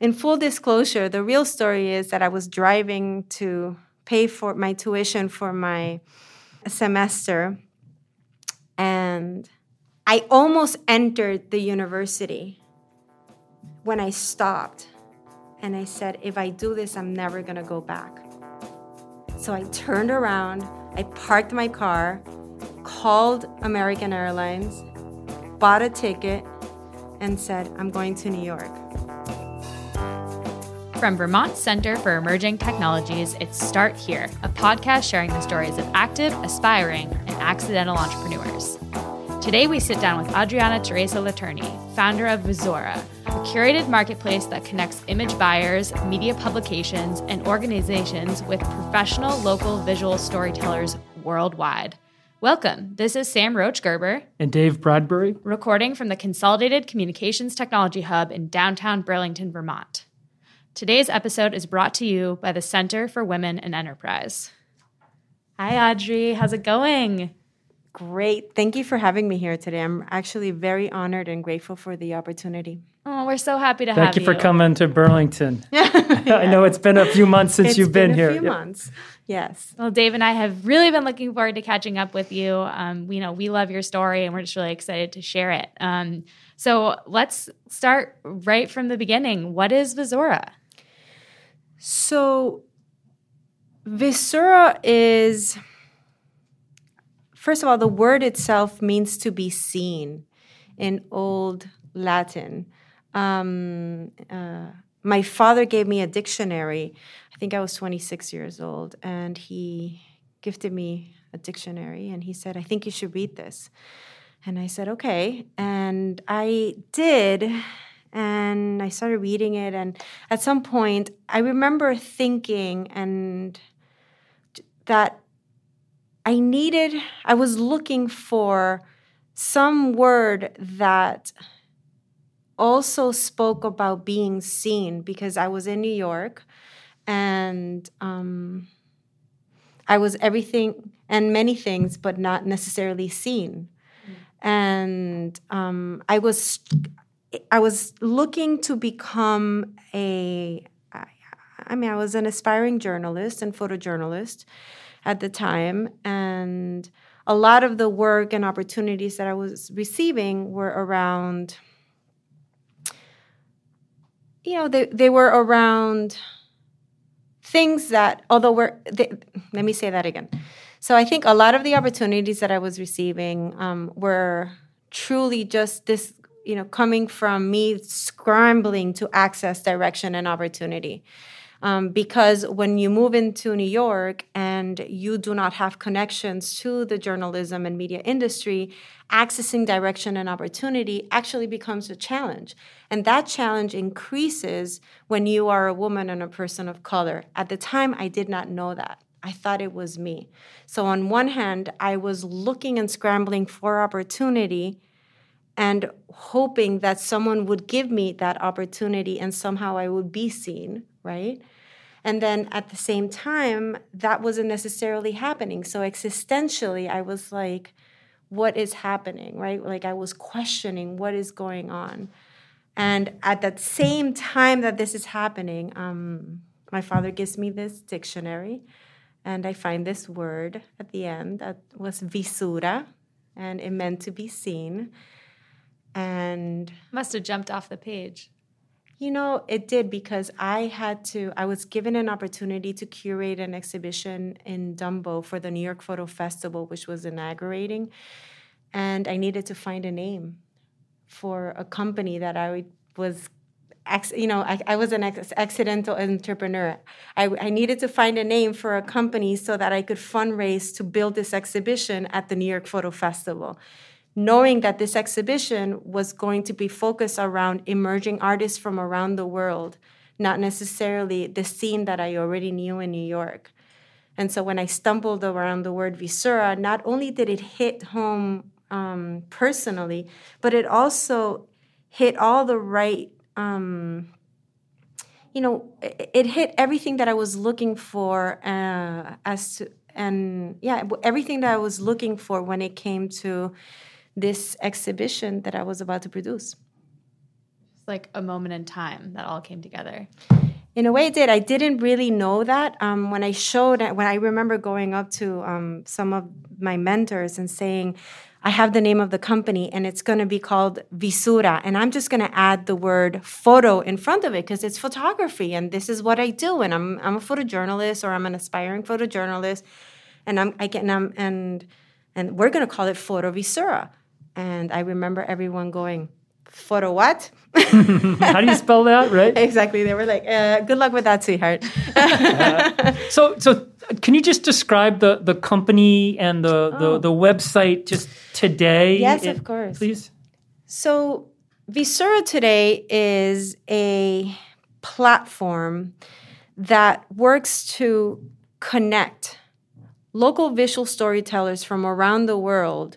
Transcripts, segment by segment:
in full disclosure, the real story is that I was driving to pay for my tuition for my semester, and I almost entered the university when I stopped and I said, if I do this, I'm never gonna go back. So I turned around, I parked my car, called American Airlines, bought a ticket, and said, I'm going to New York. From Vermont Center for Emerging Technologies, it's Start Here, a podcast sharing the stories of active, aspiring, and accidental entrepreneurs. Today, we sit down with Adriana Teresa Letorney, founder of Visura, a curated marketplace that connects image buyers, media publications, and organizations with professional local visual storytellers worldwide. Welcome. This is Sam Roach Gerber and Dave Bradbury, recording from the Consolidated Communications Technology Hub in downtown Burlington, Vermont. Today's episode is brought to you by the Center for Women in Enterprise. Hi, Audrey. How's it going? Great. Thank you for having me here today. I'm actually very honored and grateful for the opportunity. Oh, we're so happy to Thank have you. Thank you. for coming to Burlington. I know it's been a few months since It's you've been, been, here. A few Yeah. months. Yes. Well, Dave and I have really been looking forward to catching up with you. Um, we know we love your story, and we're just really excited to share it. Um, so let's start right from the beginning. What is Visura? So, Visura is, first of all, the word itself means to be seen in Old Latin. Um, uh, my father gave me a dictionary. I think I was 26 years old, and he gifted me a dictionary, and he said, I think you should read this. And I said, okay. And I did. And I started reading it. And at some point, I remember thinking and that I needed, I was looking for some word that also spoke about being seen because I was in New York and um, I was everything and many things, but not necessarily seen. And um, I was I was looking to become a I mean I was an aspiring journalist and photojournalist at the time and a lot of the work and opportunities that I was receiving were around you know they, they were around things that although we're they, let me say that again. So i think a lot of the opportunities that i was receiving um, were truly just this you know coming from me scrambling to access direction and opportunity um, because when you move into New York and you do not have connections to the journalism and media industry, accessing direction and opportunity actually becomes a challenge. And that challenge increases when you are a woman and a person of color. At the time, I did not know that. I thought it was me. So, on one hand, I was looking and scrambling for opportunity and hoping that someone would give me that opportunity and somehow I would be seen, right? And then at the same time, that wasn't necessarily happening. So existentially, I was like, what is happening, right? Like I was questioning what is going on. And at that same time that this is happening, um, my father gives me this dictionary, and I find this word at the end that was visura, and it meant to be seen. And Must have jumped off the page. you know, it did because I had to, I was given an opportunity to curate an exhibition in Dumbo for the New York Photo Festival, which was inaugurating. And I needed to find a name for a company that I was, you know, I, I was an accidental entrepreneur. I, I needed to find a name for a company so that I could fundraise to build this exhibition at the New York Photo Festival knowing that this exhibition was going to be focused around emerging artists from around the world, not necessarily the scene that I already knew in New York. And so when I stumbled around the word visura, not only did it hit home um, personally, but it also hit all the right, um, you know, it, it hit everything that I was looking for uh, as to, and yeah, everything that I was looking for when it came to this exhibition that I was about to produce. It's like a moment in time that all came together. In a way, it did. I didn't really know that um, when I showed when I remember going up to um, some of my mentors and saying, I have the name of the company and it's going to be called Visura. And I'm just going to add the word photo in front of it because it's photography and this is what I do. And I'm, I'm a photojournalist or I'm an aspiring photojournalist. And I'm, I can, I'm, and, and we're going to call it Photo Visura. And I remember everyone going, Photo what? How do you spell that, right? exactly. They were like, uh, good luck with that, sweetheart. uh, so, so can you just describe the, the company and the, oh. the, the website just today? Yes, it, of course. Please. So, Visura today is a platform that works to connect local visual storytellers from around the world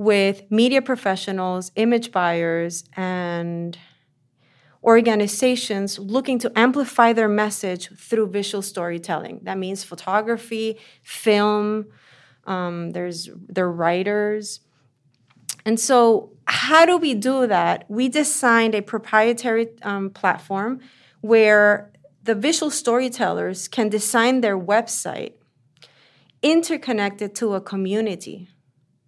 with media professionals, image buyers, and organizations looking to amplify their message through visual storytelling. That means photography, film. Um, there's their writers, and so how do we do that? We designed a proprietary um, platform where the visual storytellers can design their website interconnected to a community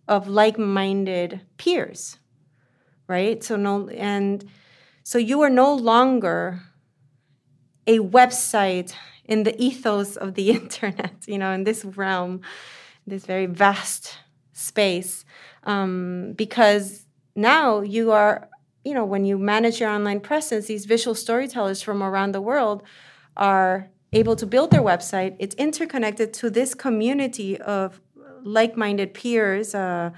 of like-minded peers right? So no and so you are no longer a website in the ethos of the internet you know in this realm this very vast space um, because now you are you know when you manage your online presence these visual storytellers from around the world are able to build their website. It's interconnected to this community of like-minded peers uh,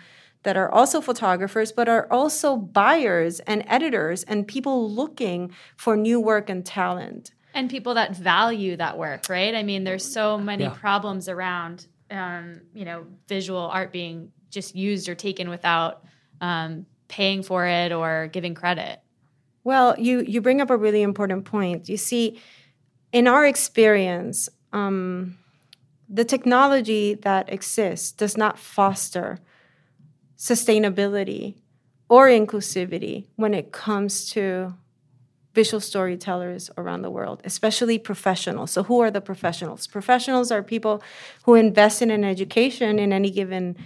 that are also photographers, but are also buyers and editors and people looking for new work and talent. And people that value that work, right? I mean, there's so many yeah. problems around, um, you know, visual art being just used or taken without um, paying for it or giving credit. Well, you you bring up a really important point. You see, in our experience, um, the technology that exists does not foster sustainability or inclusivity when it comes to visual storytellers around the world, especially professionals. So, who are the professionals? Professionals are people who invest in an education in any given,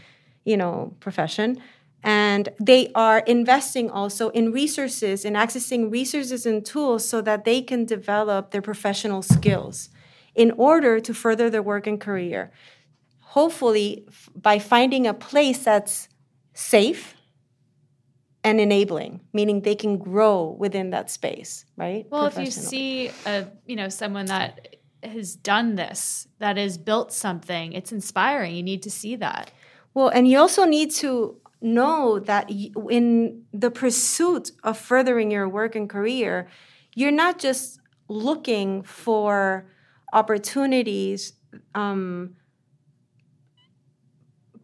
you know, profession, and they are investing also in resources in accessing resources and tools so that they can develop their professional skills in order to further their work and career. Hopefully, f- by finding a place that's safe and enabling, meaning they can grow within that space, right? Well, if you see a you know someone that has done this, that has built something, it's inspiring. You need to see that. Well, and you also need to know that in the pursuit of furthering your work and career, you're not just looking for opportunities um,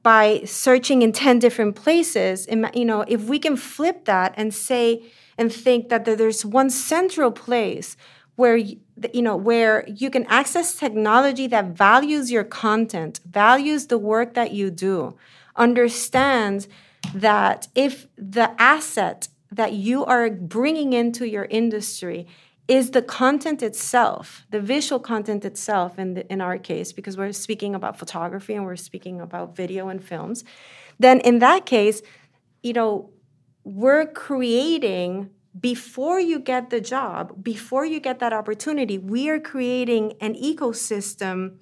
by searching in 10 different places you know if we can flip that and say and think that there's one central place where you know where you can access technology that values your content values the work that you do understands that if the asset that you are bringing into your industry is the content itself, the visual content itself, in, the, in our case, because we're speaking about photography and we're speaking about video and films, then in that case, you know, we're creating before you get the job, before you get that opportunity, we are creating an ecosystem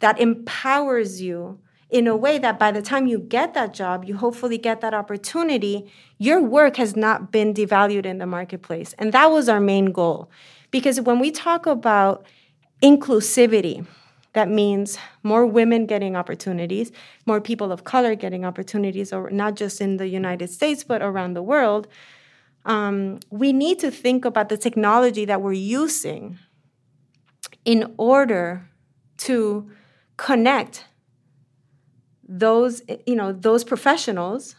that empowers you in a way that by the time you get that job, you hopefully get that opportunity, your work has not been devalued in the marketplace. And that was our main goal. Because when we talk about inclusivity, that means more women getting opportunities, more people of color getting opportunities, or not just in the United States, but around the world. Um, we need to think about the technology that we're using in order to connect those you know those professionals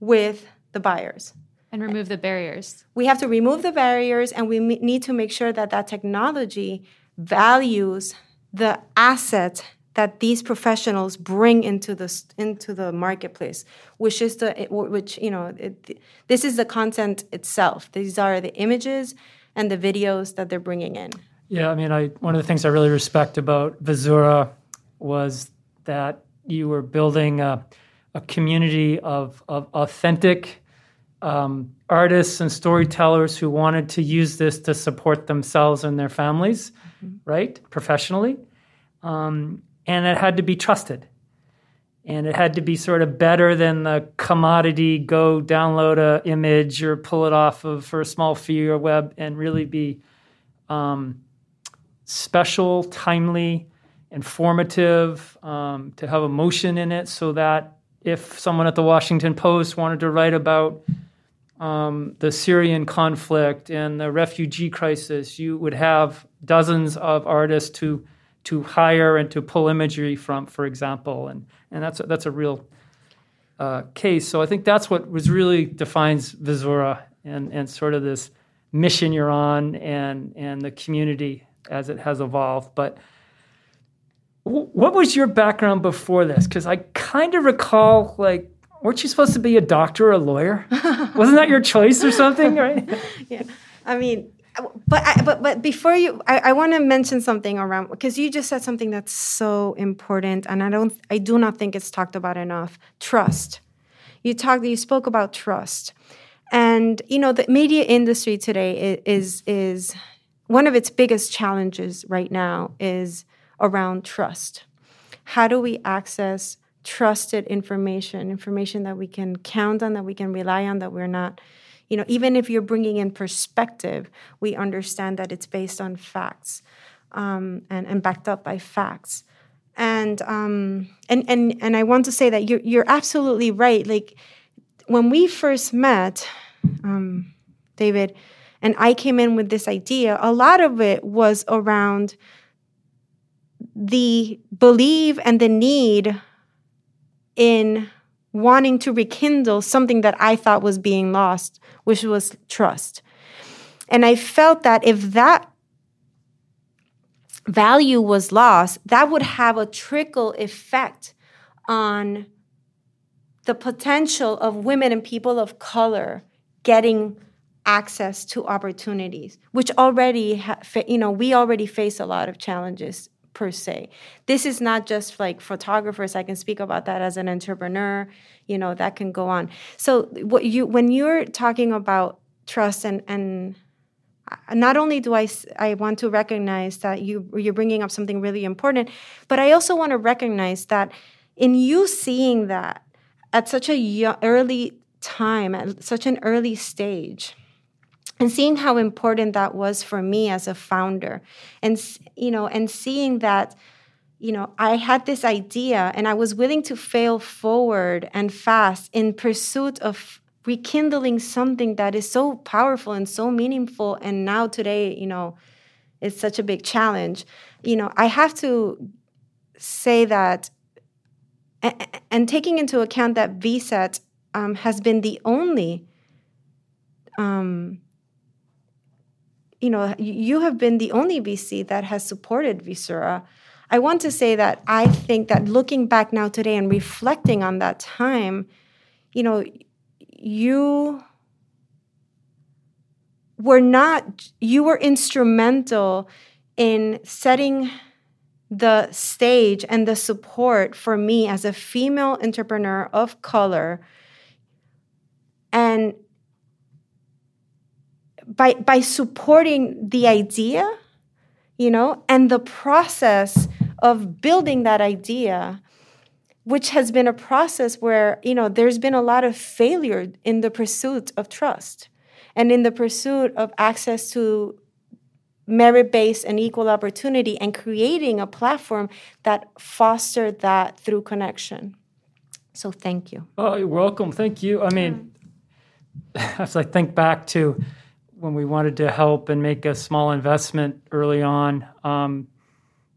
with the buyers and remove the barriers we have to remove the barriers and we need to make sure that that technology values the asset that these professionals bring into the into the marketplace, which is the which you know it, this is the content itself. These are the images and the videos that they're bringing in. Yeah, I mean, I one of the things I really respect about Visura was that you were building a, a community of of authentic um, artists and storytellers who wanted to use this to support themselves and their families, mm-hmm. right, professionally. Um, and it had to be trusted. And it had to be sort of better than the commodity go download a image or pull it off of for a small fee or web and really be um, special, timely, informative, um, to have emotion in it so that if someone at the Washington Post wanted to write about um, the Syrian conflict and the refugee crisis, you would have dozens of artists to to hire and to pull imagery from, for example, and and that's a, that's a real uh, case. So I think that's what was really defines Visura and and sort of this mission you're on and and the community as it has evolved. But what was your background before this? Because I kind of recall like weren't you supposed to be a doctor or a lawyer? Wasn't that your choice or something, right? yeah. I mean, but I, but but before you, I, I want to mention something around because you just said something that's so important, and I don't, I do not think it's talked about enough. Trust. You talked, you spoke about trust, and you know the media industry today is is one of its biggest challenges right now is around trust. How do we access trusted information, information that we can count on, that we can rely on, that we're not you know, even if you're bringing in perspective, we understand that it's based on facts um, and, and backed up by facts. And, um, and, and, and I want to say that you're, you're absolutely right. Like when we first met, um, David, and I came in with this idea, a lot of it was around the belief and the need in wanting to rekindle something that I thought was being lost, which was trust. And I felt that if that value was lost, that would have a trickle effect on the potential of women and people of color getting access to opportunities which already ha- you know we already face a lot of challenges per se. This is not just like photographers. I can speak about that as an entrepreneur. You know that can go on. So what you when you're talking about trust and and uh, not only do I I want to recognize that you you're bringing up something really important, but I also want to recognize that in you seeing that at such a early time, at such an early stage, and seeing how important that was for me as a founder. And you know and seeing that you know i had this idea and i was willing to fail forward and fast in pursuit of rekindling something that is so powerful and so meaningful. And now today you know it's such a big challenge. You know i have to say that and taking into account that VCET um, has been the only um, you know, you have been the only VC that has supported Visura. I want to say that I think that looking back now today and reflecting on that time, you know, you were not, you were instrumental in setting the stage and the support for me as a female entrepreneur of color and by by supporting the idea you know and the process of building that idea which has been a process where you know there's been a lot of failure in the pursuit of trust and in the pursuit of access to merit-based and equal opportunity and creating a platform that fostered that through connection. So thank you. Oh you're welcome. Thank you. I mean as i think back to when we wanted to help and make a small investment early on, um,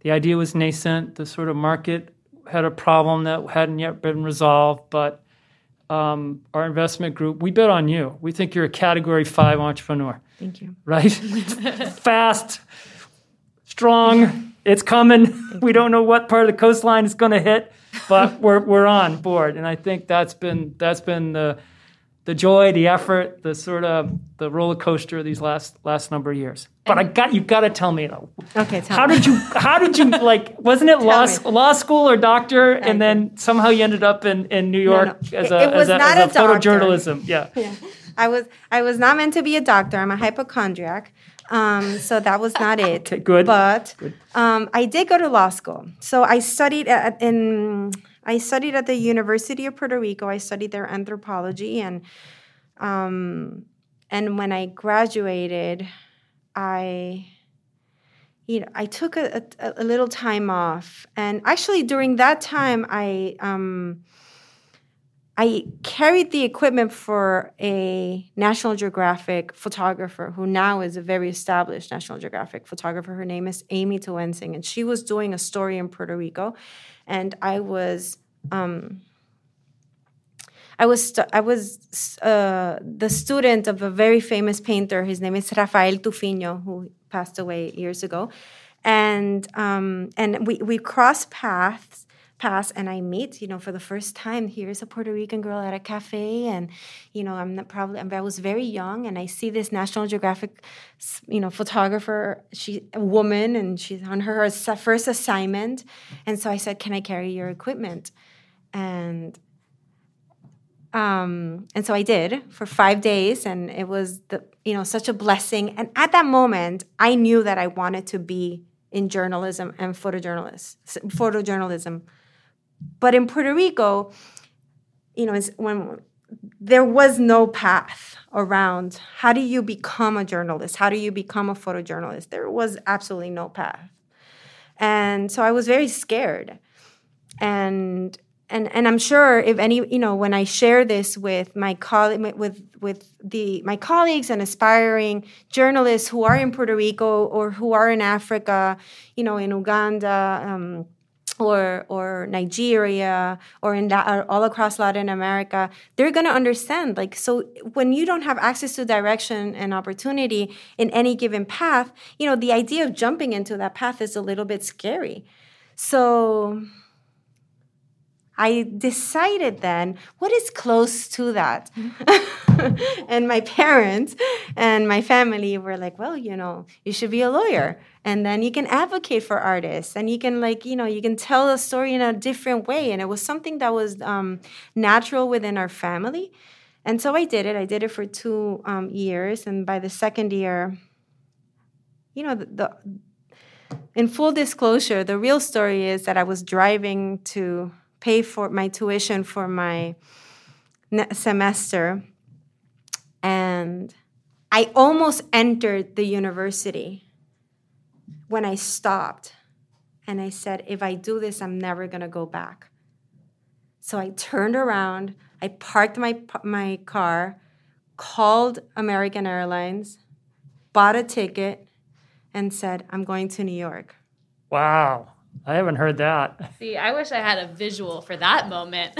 the idea was nascent. The sort of market had a problem that hadn't yet been resolved, but um, our investment group, we bet on you. We think you're a category five entrepreneur. Thank you. Right? Fast, strong, it's coming. we don't know what part of the coastline it's going to hit, but we're we're on board. And I think that's been that's been the the joy, the effort, the sort of the roller coaster of these last last number of years. But I got you got to tell me though. Okay, tell How me. did you how did you like wasn't it law law school or doctor and then somehow you ended up in, in New York no. as a it was as a, as a doctor. photojournalism. Yeah. yeah. I was I was not meant to be a doctor. I'm a hypochondriac, um, so that was not it. Okay, good. But um, I did go to law school. So I studied at in I studied at the University of Puerto Rico. I studied their anthropology and um, and when I graduated, I you know I took a, a, a little time off, and actually during that time I. Um, I carried the equipment for a National Geographic photographer who now is a very established National Geographic photographer. Her name is Amy Toensing, and she was doing a story in Puerto Rico, and I was. Um, I was I was uh, the student of a very famous painter. His name is Rafael Tufiño, who passed away years ago, and um, and we we crossed paths pass and I meet, you know, for the first time, here's a Puerto Rican girl at a cafe. And, you know, I'm probably, I was very young and I see this National Geographic, you know, photographer, she, a woman, and she's on her first assignment. And so I said, can I carry your equipment? And, um, and so I did for five days, and it was the you know such a blessing. And at that moment, I knew that I wanted to be in journalism and photojournalist photojournalism. But in Puerto Rico, you know, when there was no path around how do you become a journalist? How do you become a photojournalist? There was absolutely no path. And so I was very scared. And and and I'm sure if any, you know, when I share this with my colleague with with the my colleagues and aspiring journalists who are in Puerto Rico or who are in Africa, you know, in Uganda, um, or or Nigeria or in that, uh, all across Latin America, they're going to understand. Like so, when you don't have access to direction and opportunity in any given path, you know the idea of jumping into that path is a little bit scary. So. I decided then what is close to that. and my parents and my family were like, well, you know, you should be a lawyer. And then you can advocate for artists and you can, like, you know, you can tell a story in a different way. And it was something that was um, natural within our family. And so I did it. I did it for two um, years. And by the second year, you know, the, the in full disclosure, the real story is that I was driving to pay for my tuition for my semester. And i almost entered the university when i stopped. And i said if i do this i'm never going to go back. So i turned around i parked my my car called american airlines bought a ticket and said i'm going to new york. Wow I haven't heard that. See, I wish I had a visual for that moment.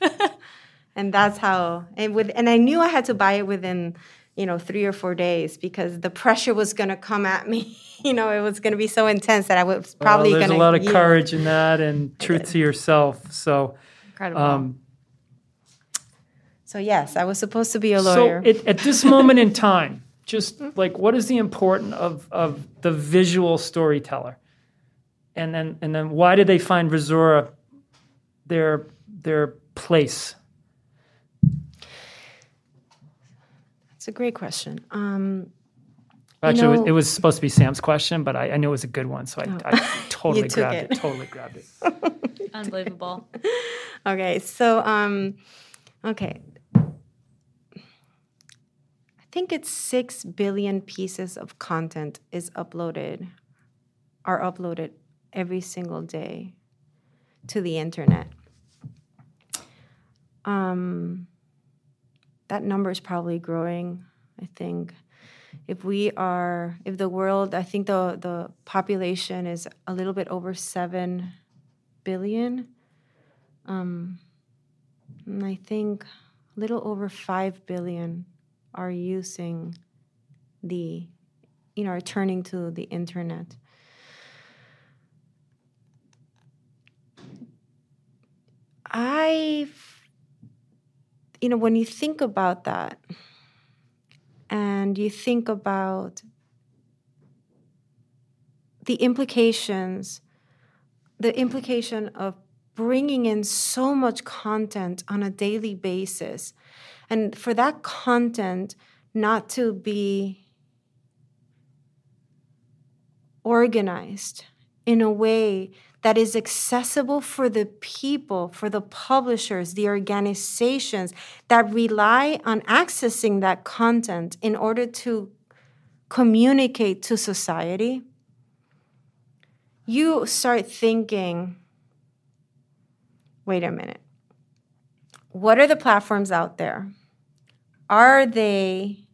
and that's how and with and I knew I had to buy it within, you know, 3 or 4 days because the pressure was going to come at me. you know, it was going to be so intense that I was probably well, going to There's a lot of courage in that and truth to yourself. So incredible. Um, so yes, I was supposed to be a lawyer. So it, at this moment in time, just like what is the importance of of the visual storyteller? And then and then why did they find Visura their their place? That's a great question. Um, Actually, know, it, was, it, was, supposed to be Sam's question, but I, I knew it was a good one, so I, oh. I totally grabbed it. it. Totally grabbed it. Unbelievable. okay, so um, okay, I think it's six billion pieces of content is uploaded, are uploaded every single day to the internet. Um, that number is probably growing. I think if we are, if the world, I think the the population is a little bit over seven billion. Um, and I think a little over five billion are using the, you know, are turning to the internet. I, you know, when you think about that, and you think about the implications, the implication of bringing in so much content on a daily basis, and for that content not to be organized in a way that is accessible for the people, for the publishers, the organizations that rely on accessing that content in order to communicate to society, you start thinking wait a minute. What are the platforms out there? Are they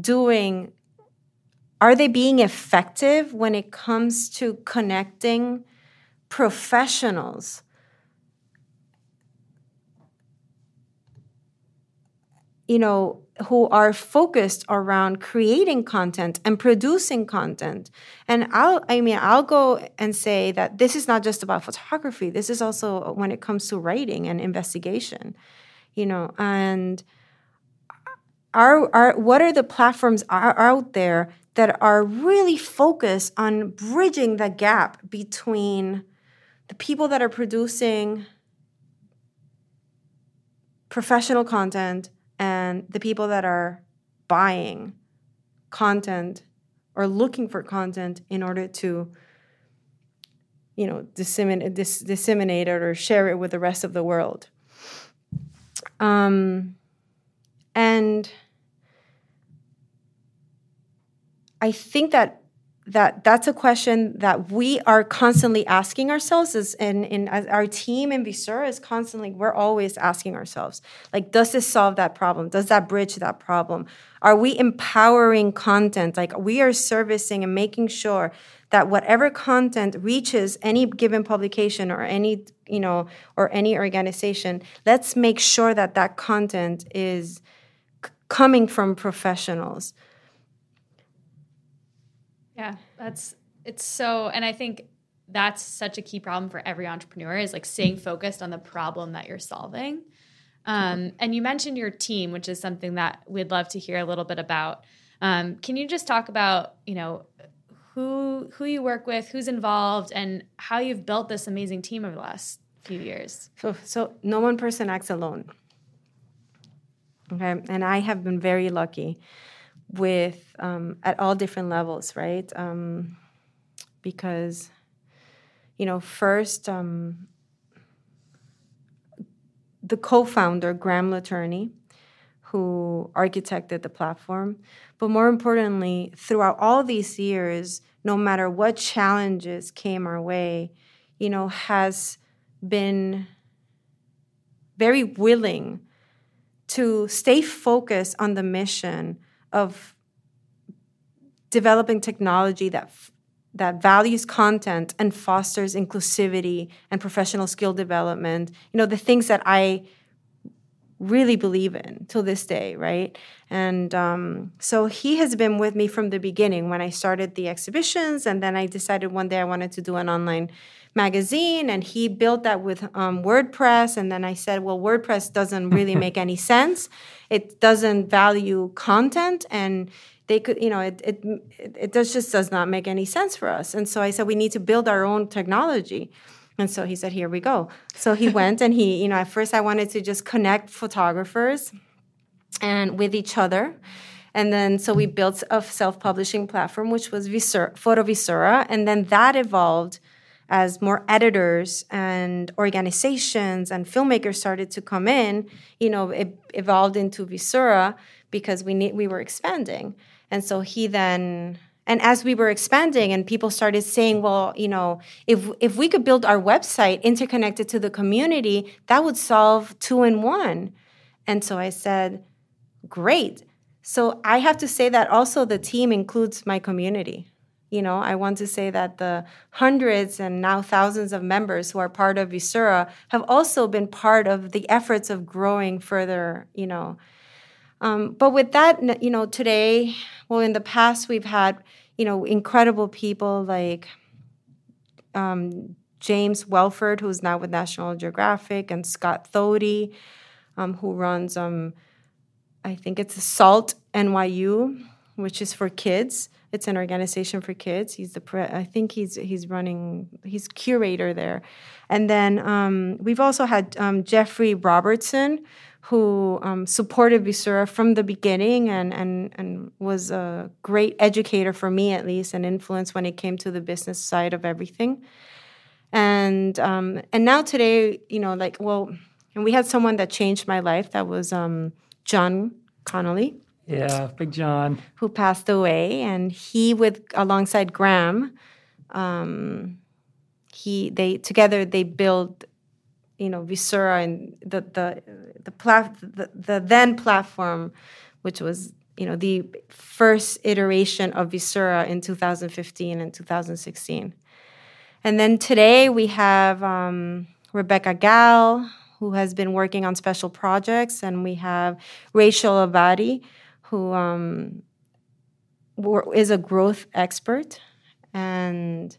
doing are they being effective when it comes to connecting professionals? You know, who are focused around creating content and producing content. And I'll, I mean, I'll go and say that this is not just about photography. This is also when it comes to writing and investigation, you know, and are, are what are the platforms are out there that are really focused on bridging the gap between the people that are producing professional content and the people that are buying content or looking for content in order to you know disseminate, dis, disseminate it or share it with the rest of the world. Um, and I think that that that's a question that we are constantly asking ourselves is in, in our team in Visura is constantly we're always asking ourselves like does this solve that problem? Does that bridge that problem? Are we empowering content? Like we are servicing and making sure that whatever content reaches any given publication or any you know or any organization let's make sure that that content is c- coming from professionals yeah, that's it's so, and I think that's such a key problem for every entrepreneur is like staying focused on the problem that you're solving. Um, and you mentioned your team, which is something that we'd love to hear a little bit about. Um, can you just talk about, you know, who who you work with, who's involved, and how you've built this amazing team over the last few years? So, so no one person acts alone. Okay, and I have been very lucky with um, at all different levels, right? Um, because you know, first um, the co-founder Graham Letorney, who architected the platform, but more importantly, throughout all these years, no matter what challenges came our way, you know, has been very willing to stay focused on the mission of developing technology that that values content and fosters inclusivity and professional skill development you know the things that i really believe in till this day right? And um, so he has been with me from the beginning. When i started the exhibitions and then i decided one day i wanted to do an online magazine and he built that with um, wordpress. And then i said well wordpress doesn't really make any sense. It doesn't value content. And they could you know it, it it does just does not make any sense for us. And so i said we need to build our own technology. And so he said here we go. So he went and he you know at first i wanted to just connect photographers and with each other. And then so we built a self-publishing platform which was Visura, photo visura. And then that evolved as more editors and organizations and filmmakers started to come in, you know, it evolved into Visura because we need, we were expanding. And so he then and as we were expanding and people started saying, well, you know, if if we could build our website interconnected to the community, that would solve two in one. And so I said, great. So I have to say that also the team includes my community. You know, I want to say that the hundreds and now thousands of members who are part of Visura have also been part of the efforts of growing further, you know. Um, but with that, you know, today, well, in the past, we've had, you know, incredible people like um, James Wellford, who's now with National Geographic, and Scott Thody, um, who runs, um, I think it's Salt NYU, which is for kids. It's an organization for kids. He's the pre- I think he's he's running he's curator there, and then um, we've also had um, Jeffrey Robertson, who um, supported Visura from the beginning and and and was a great educator for me at least, and influence when it came to the business side of everything. And um, and now today, you know, like well, and we had someone that changed my life. That was um, John Connolly Yeah, Big John. who passed away, and he with alongside Graham, um, he they together they built, you know, Visura and the the the, plat, the the then platform, which was you know the first iteration of Visura in 2015 and 2016, and then today we have um, Rebecca Gal. Who has been working on special projects, and we have Rachel Avadi, who um, is a growth expert and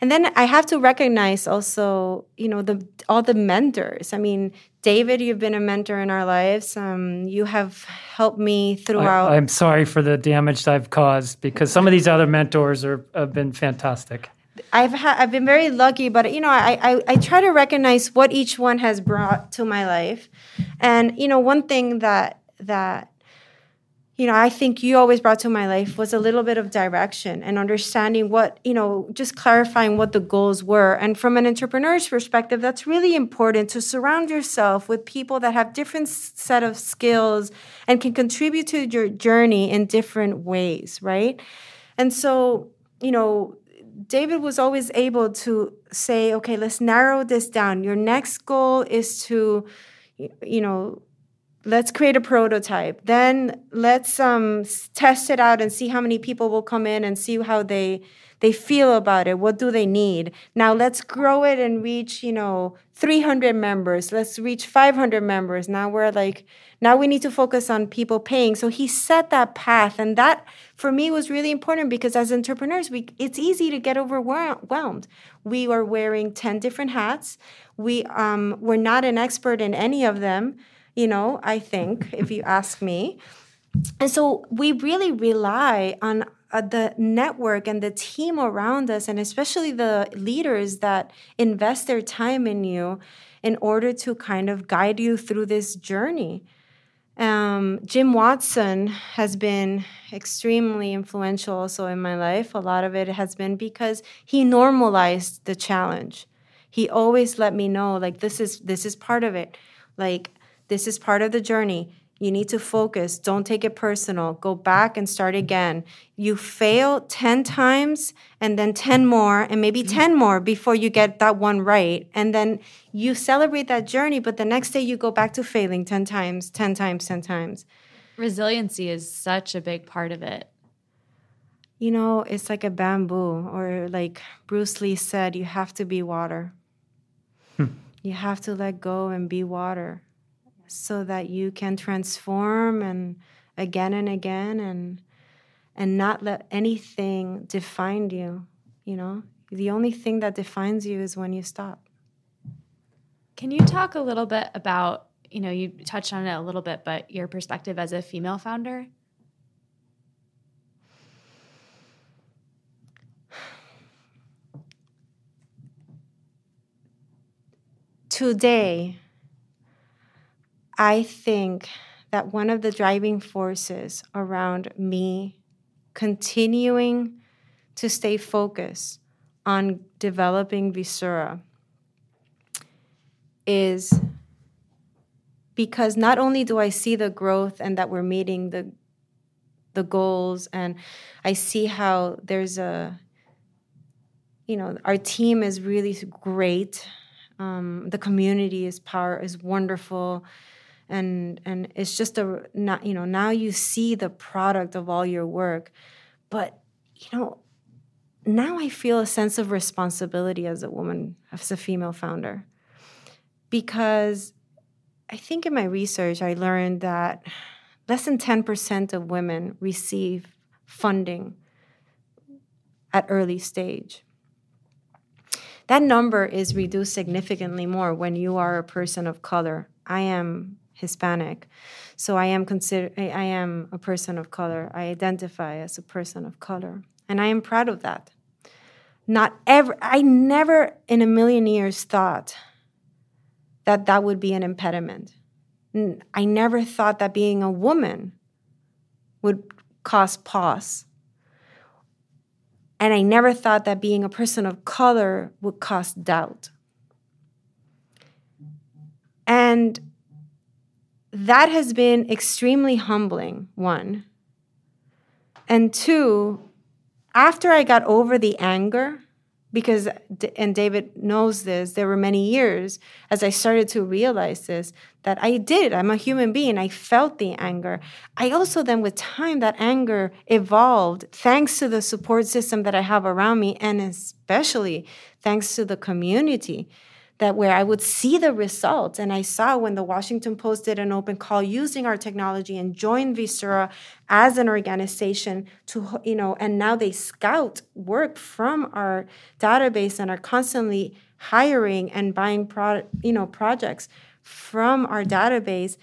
and then I have to recognize also, you know, the all the mentors. I mean, David, you've been a mentor in our lives. Um, you have helped me throughout. I, am sorry for the damage I've caused because some of these other mentors are, have been fantastic. I've had I've been very lucky, but you know, I, I I try to recognize what each one has brought to my life, and you know, one thing that that you know, I think you always brought to my life was a little bit of direction and understanding what, you know, just clarifying what the goals were. And from an entrepreneur's perspective, that's really important to surround yourself with people that have different set of skills and can contribute to your journey in different ways, right? And so, you know, David was always able to say, okay, let's narrow this down. Your next goal is to, you know, let's create a prototype. Then let's um, test it out and see how many people will come in and see how they they feel about it. What do they need? Now let's grow it and reach you know 300 members. Let's reach 500 members. Now we're like now we need to focus on people paying. So he set that path and that for me was really important because as entrepreneurs we it's easy to get overwhelmed. We are wearing 10 different hats. We um, we're not an expert in any of them you know, I think, if you ask me. And so we really rely on uh, the network and the team around us, and especially the leaders that invest their time in you in order to kind of guide you through this journey. Um, Jim Watson has been extremely influential also in my life. A lot of it has been because he normalized the challenge. He always let me know, like this is this is part of it. Like this is part of the journey. You need to focus. Don't take it personal. Go back and start again. You fail 10 times and then 10 more and maybe 10 more before you get that one right. And then you celebrate that journey, but the next day you go back to failing 10 times, 10 times, 10 times. Resiliency is such a big part of it. You know, it's like a bamboo, or like Bruce Lee said, you have to be water. Hmm. You have to let go and be water so that you can transform and again and again and and not let anything define you you know? The only thing that defines you is when you stop. Can you talk a little bit about you know you touched on it a little bit but your perspective as a female founder? Today I think that one of the driving forces around me continuing to stay focused on developing Visura is because not only do I see the growth and that we're meeting the the goals and I see how there's a you know our team is really great. Um, the community is power is wonderful and and it's just a not you know now you see the product of all your work but you know now i feel a sense of responsibility as a woman as a female founder because i think in my research i learned that less than 10% of women receive funding at early stage that number is reduced significantly more when you are a person of color. I am Hispanic, so I am consider I, am a person of color. I identify as a person of color, and I am proud of that. Not ever. I never in a million years thought that that would be an impediment. I never thought that being a woman would cause pause. And I never thought that being a person of color would cause doubt. And that has been extremely humbling, one. And two, after I got over the anger, because and David knows this there were many years as I started to realize this that I did. I'm a human being. I felt the anger. I also then with time that anger evolved thanks to the support system that I have around me and especially thanks to the community that where I would see the results. And I saw when the Washington Post did an open call using our technology and joined Visura as an organization to, you know, and now they scout work from our database and are constantly hiring and buying product, you know, projects from our database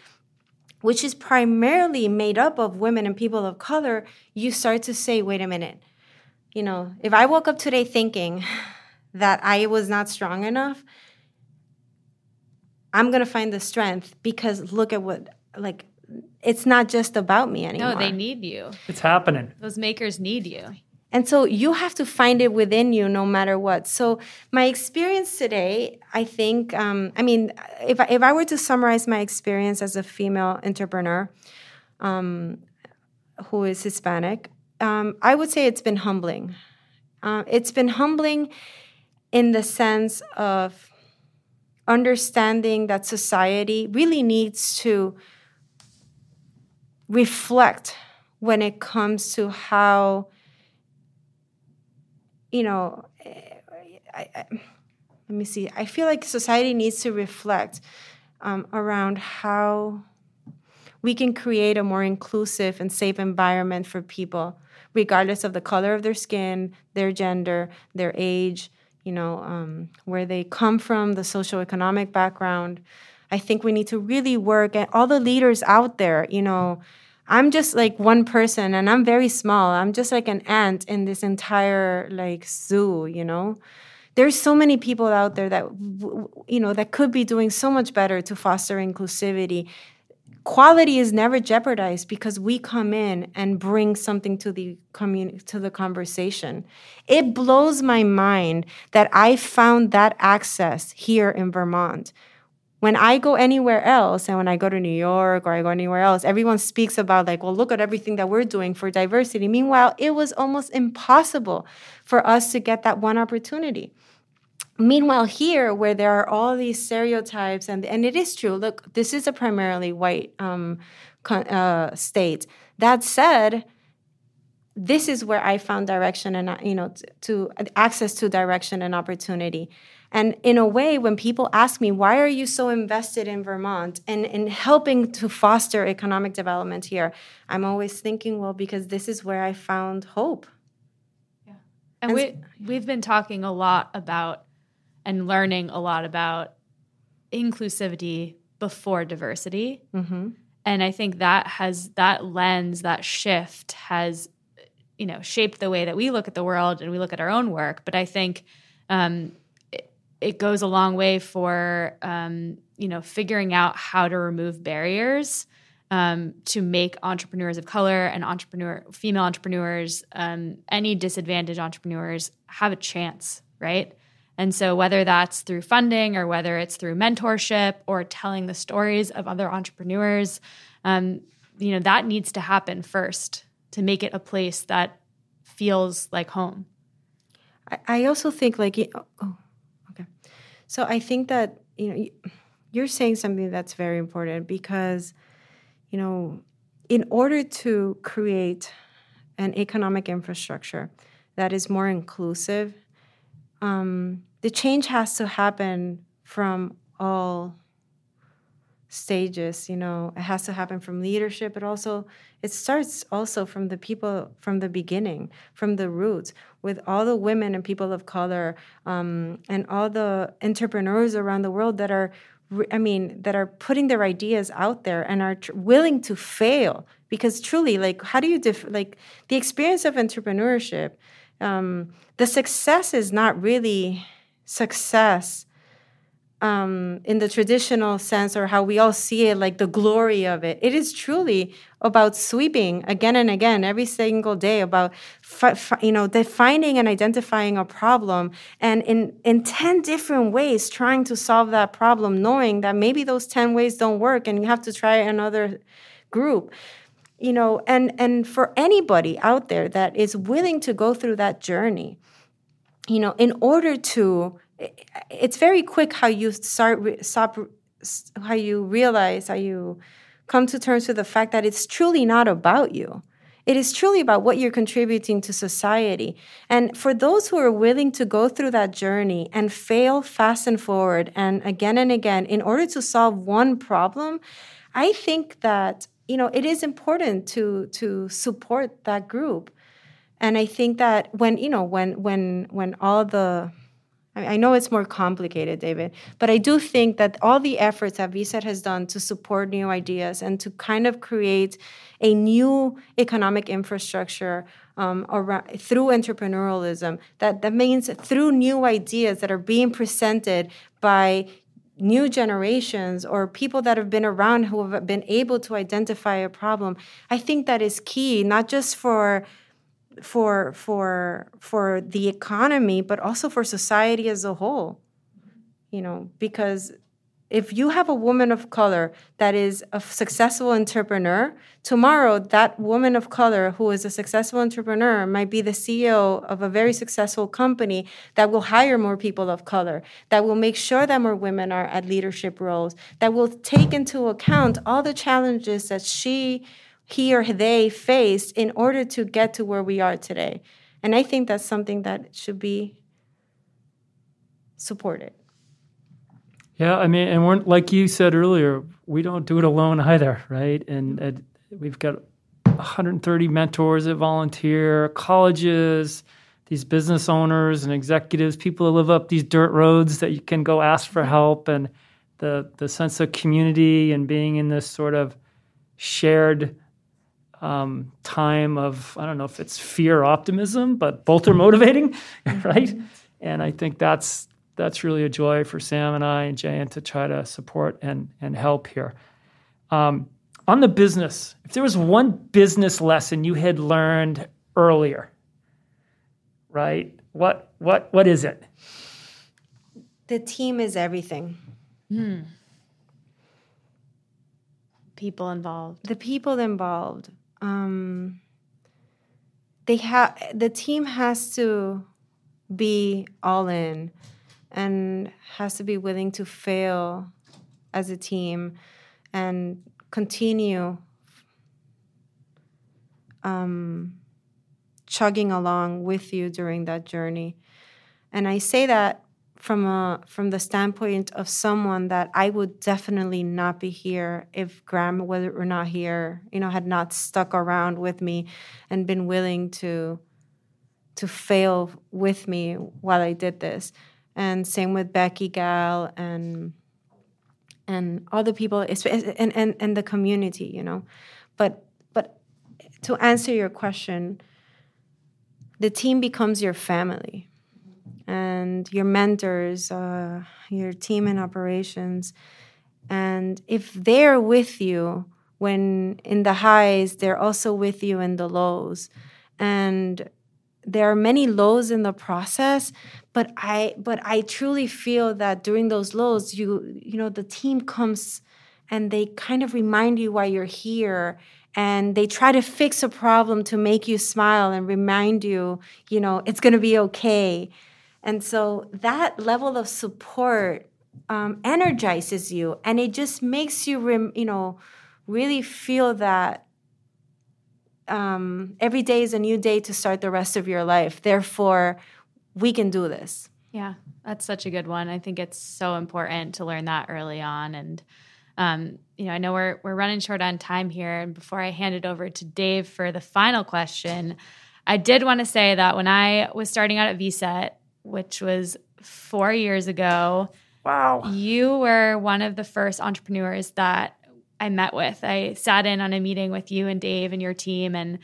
which is primarily made up of women and people of color, you start to say, wait a minute, you know, if I woke up today thinking that I was not strong enough, I'm going to find the strength because look at what, like, it's not just about me anymore. No, they need you. It's happening. Those makers need you. And so you have to find it within you no matter what. So my experience today, I think, um, I mean, if I, if I were to summarize my experience as a female entrepreneur um, who is Hispanic, um, I would say it's been humbling. Uh, it's been humbling in the sense of understanding that society really needs to reflect when it comes to how you know I, I, let me see. I feel like society needs to reflect um, around how we can create a more inclusive and safe environment for people regardless of the color of their skin their gender their age you know, um, where they come from, the socioeconomic background. I think we need to really work at all the leaders out there, you know. I'm just like one person and I'm very small. I'm just like an ant in this entire like zoo, you know. There's so many people out there that you know that could be doing so much better to foster inclusivity quality is never jeopardized because we come in and bring something to the to the conversation. It blows my mind that i found that access here in vermont. When i go anywhere else and when i go to new york or i go anywhere else everyone speaks about like well look at everything that we're doing for diversity. Meanwhile it was almost impossible for us to get that one opportunity Meanwhile, here, where there are all these stereotypes, and, and it is true, look, this is a primarily white um, uh, state. That said, this is where I found direction and you know to, to access to direction and opportunity. And in a way, when people ask me, why are you so invested in Vermont and in helping to foster economic development here, I'm always thinking, well, because this is where I found hope. Yeah. And, and we, we've been talking a lot about and learning a lot about inclusivity before diversity. Mm-hmm. And I think that has that lens, that shift has, you know, shaped the way that we look at the world and we look at our own work. But I think um, it, it, goes a long way for, um, you know, figuring out how to remove barriers um, to make entrepreneurs of color and entrepreneur female entrepreneurs, um, any disadvantaged entrepreneurs have a chance, right? And so, whether that's through funding or whether it's through mentorship or telling the stories of other entrepreneurs, um, you know, that needs to happen first to make it a place that feels like home. I, I also think, like, oh, oh, okay. So, I think that, you know, you're saying something that's very important because, you know, in order to create an economic infrastructure that is more inclusive, um, the change has to happen from all stages you know it has to happen from leadership but also it starts also from the people from the beginning from the roots. With all the women and people of color um, and all the entrepreneurs around the world that are i mean that are putting their ideas out there and are tr- willing to fail. Because truly like how do you def- like the experience of entrepreneurship um, the success is not really success um, in the traditional sense or how we all see it, like the glory of it. It is truly about sweeping again and again every single day about fi- fi- you know defining and identifying a problem and in in 10 different ways trying to solve that problem knowing that maybe those 10 ways don't work and you have to try another group you know and and for anybody out there that is willing to go through that journey you know in order to it's very quick how you start stop how you realize how you come to terms with the fact that it's truly not about you. It is truly about what you're contributing to society. And for those who are willing to go through that journey and fail fast and forward and again and again in order to solve one problem i think that you know it is important to to support that group and i think that when you know when when when all the I know it's more complicated, David, but I do think that all the efforts that VCET has done to support new ideas and to kind of create a new economic infrastructure um, around, through entrepreneurialism, that, that means through new ideas that are being presented by new generations or people that have been around who have been able to identify a problem, I think that is key, not just for for for for the economy but also for society as a whole you know because if you have a woman of color that is a successful entrepreneur tomorrow that woman of color who is a successful entrepreneur might be the ceo of a very successful company that will hire more people of color that will make sure that more women are at leadership roles that will take into account all the challenges that she he or they faced in order to get to where we are today. And I think that's something that should be supported. Yeah, I mean, and we're like you said earlier, we don't do it alone either, right? And, and we've got 130 mentors that volunteer, colleges, these business owners and executives, people that live up these dirt roads that you can go ask for help, and the the sense of community and being in this sort of shared um, time of I don't know if it's fear optimism, but both are motivating, right? And I think that's that's really a joy for Sam and I and Jay and to try to support and and help here. Um, on the business, if there was one business lesson you had learned earlier, right? What what what is it? The team is everything. Hmm. People involved. The people involved um, they have the team has to be all in and has to be willing to fail as a team and continue um, chugging along with you during that journey. And I say that from a from the standpoint of someone that I would definitely not be here if Graham were not here, you know, had not stuck around with me and been willing to to fail with me while I did this. And same with Becky Gal and and the people and, and, and the community, you know. But but to answer your question, the team becomes your family and your mentors, uh, your team in operations. And if they're with you when in the highs, they're also with you in the lows. And there are many lows in the process, but I but I truly feel that during those lows, you you know, the team comes and they kind of remind you why you're here and they try to fix a problem to make you smile and remind you, you know, it's going to be okay. And so that level of support um, energizes you, and it just makes you, rem- you know, really feel that um, every day is a new day to start the rest of your life. Therefore, we can do this. Yeah, that's such a good one. I think it's so important to learn that early on, and Um, you know, I know we're we're running short on time here, and before I hand it over to Dave for the final question, I did want to say that when I was starting out at VCET, which was four years ago, wow, you were one of the first entrepreneurs that I met with. I sat in on a meeting with you and Dave and your team, and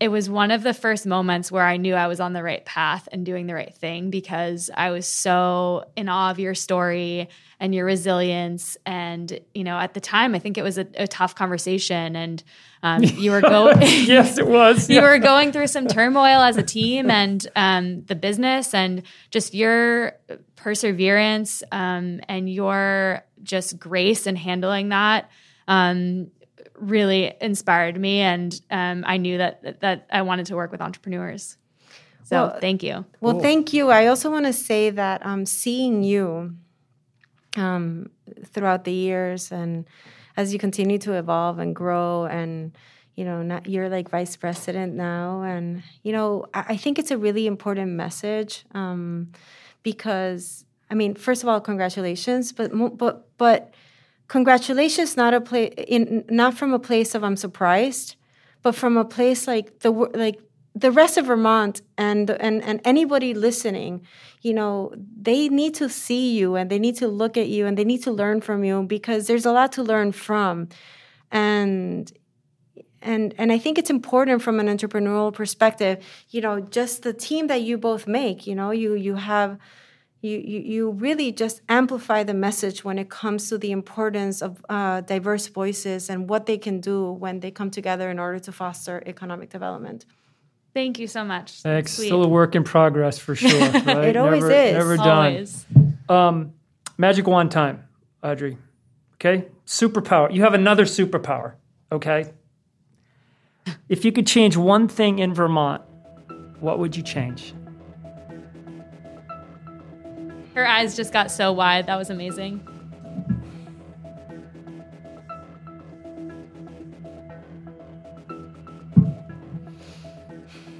it was one of the first moments where I knew I was on the right path and doing the right thing because I was so in awe of your story and your resilience. And, you know, at the time, I think it was a, a tough conversation and um, you were going, yes, it was. you were going through some turmoil as a team and um, the business and just your perseverance um, and your just grace in handling that um, really inspired me, and um, I knew that that I wanted to work with entrepreneurs. So well, thank you. Well, cool. thank you. I also want to say that um, seeing you um, throughout the years, and as you continue to evolve and grow, and you know, not, you're like vice president now, and you know, I, I think it's a really important message um, because I mean, first of all, congratulations, but but but congratulations not a place in not from a place of I'm surprised, but from a place like the like the rest of Vermont and and and anybody listening, you know, they need to see you and they need to look at you and they need to learn from you because there's a lot to learn from. And and and I think it's important from an entrepreneurial perspective, you know, just the team that you both make, you know, you you have you, you, you really just amplify the message when it comes to the importance of uh, diverse voices and what they can do when they come together in order to foster economic development. Thank you so much. Thanks. Still a work in progress for sure. Right? it always never, is. Never always. done. Um, magic wand time, Audrey. Okay? Superpower. You have another superpower. Okay? If you could change one thing in Vermont, what would you change? Her eyes just got so wide. That was amazing.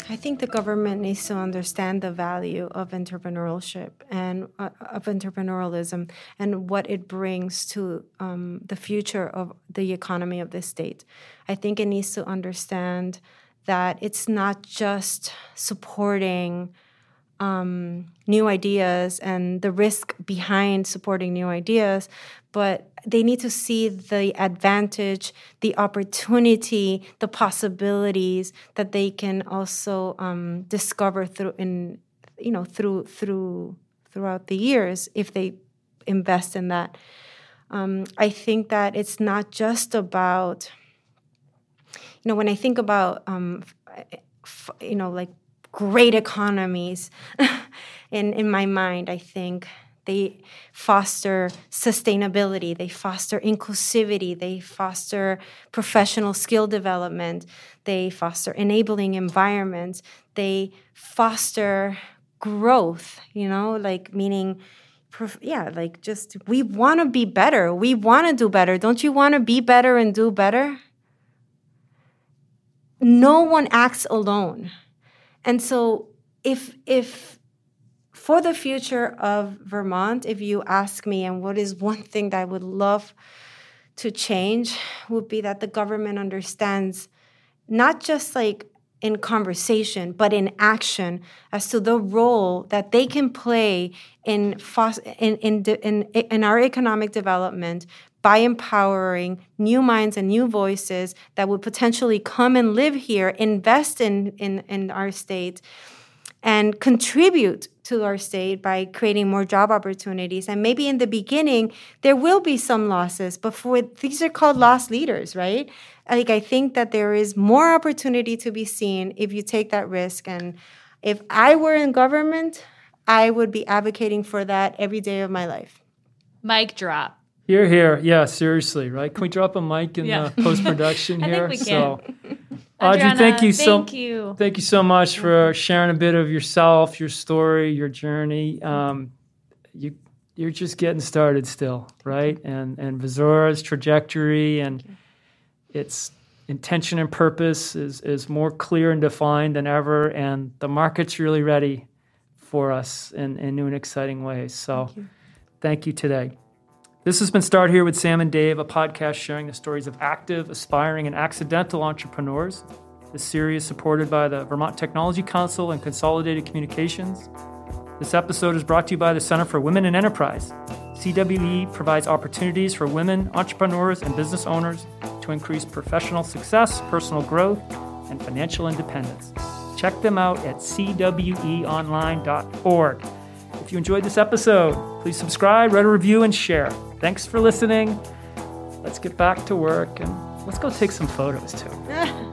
I think the government needs to understand the value of entrepreneurship and uh, of entrepreneurialism and what it brings to um, the future of the economy of the state. I think it needs to understand that it's not just supporting um, new ideas and the risk behind supporting new ideas, but they need to see the advantage, the opportunity, the possibilities that they can also um, discover through in you know through through throughout the years if they invest in that. Um, I think that it's not just about you know when I think about um, you know like great economies in, in my mind, I think. They foster sustainability, they foster inclusivity, they foster professional skill development, they foster enabling environments, they foster growth, you know, like meaning yeah, like just we want to be better. We want to do better. Don't you want to be better and do better? No one acts alone. And so if if for the future of Vermont, if you ask me, and what is one thing that I would love to change, would be that the government understands not just like in conversation, but in action as to the role that they can play in, in, in, in, in our economic development by empowering new minds and new voices that would potentially come and live here, invest in, in, in our state, and contribute to our state by creating more job opportunities. And maybe in the beginning, there will be some losses, but for these are called lost leaders, right? Like I think that there is more opportunity to be seen if you take that risk. And if I were in government, I would be advocating for that every day of my life. Mic drop. Hear, hear. Yeah, seriously, right? Can we drop a mic in yeah. the post production here? I think we so. Audrey, Adriana, thank you so thank you. Thank you so much for sharing a bit of yourself, your story, your journey. Um, you you're just getting started still, right? And and Visura's trajectory and its intention and purpose is is more clear and defined than ever, and the market's really ready for us in, in new and exciting ways. So, thank you, thank you today. This has been Start Here with Sam and Dave, a podcast sharing the stories of active, aspiring, and accidental entrepreneurs. This series is supported by the Vermont Technology Council and Consolidated Communications. This episode is brought to you by the Center for Women in Enterprise. CWE provides opportunities for women, entrepreneurs, and business owners to increase professional success, personal growth, and financial independence. Check them out at cweonline.org. If you enjoyed this episode, please subscribe, write a review, and share. Thanks for listening. Let's get back to work and let's go take some photos too.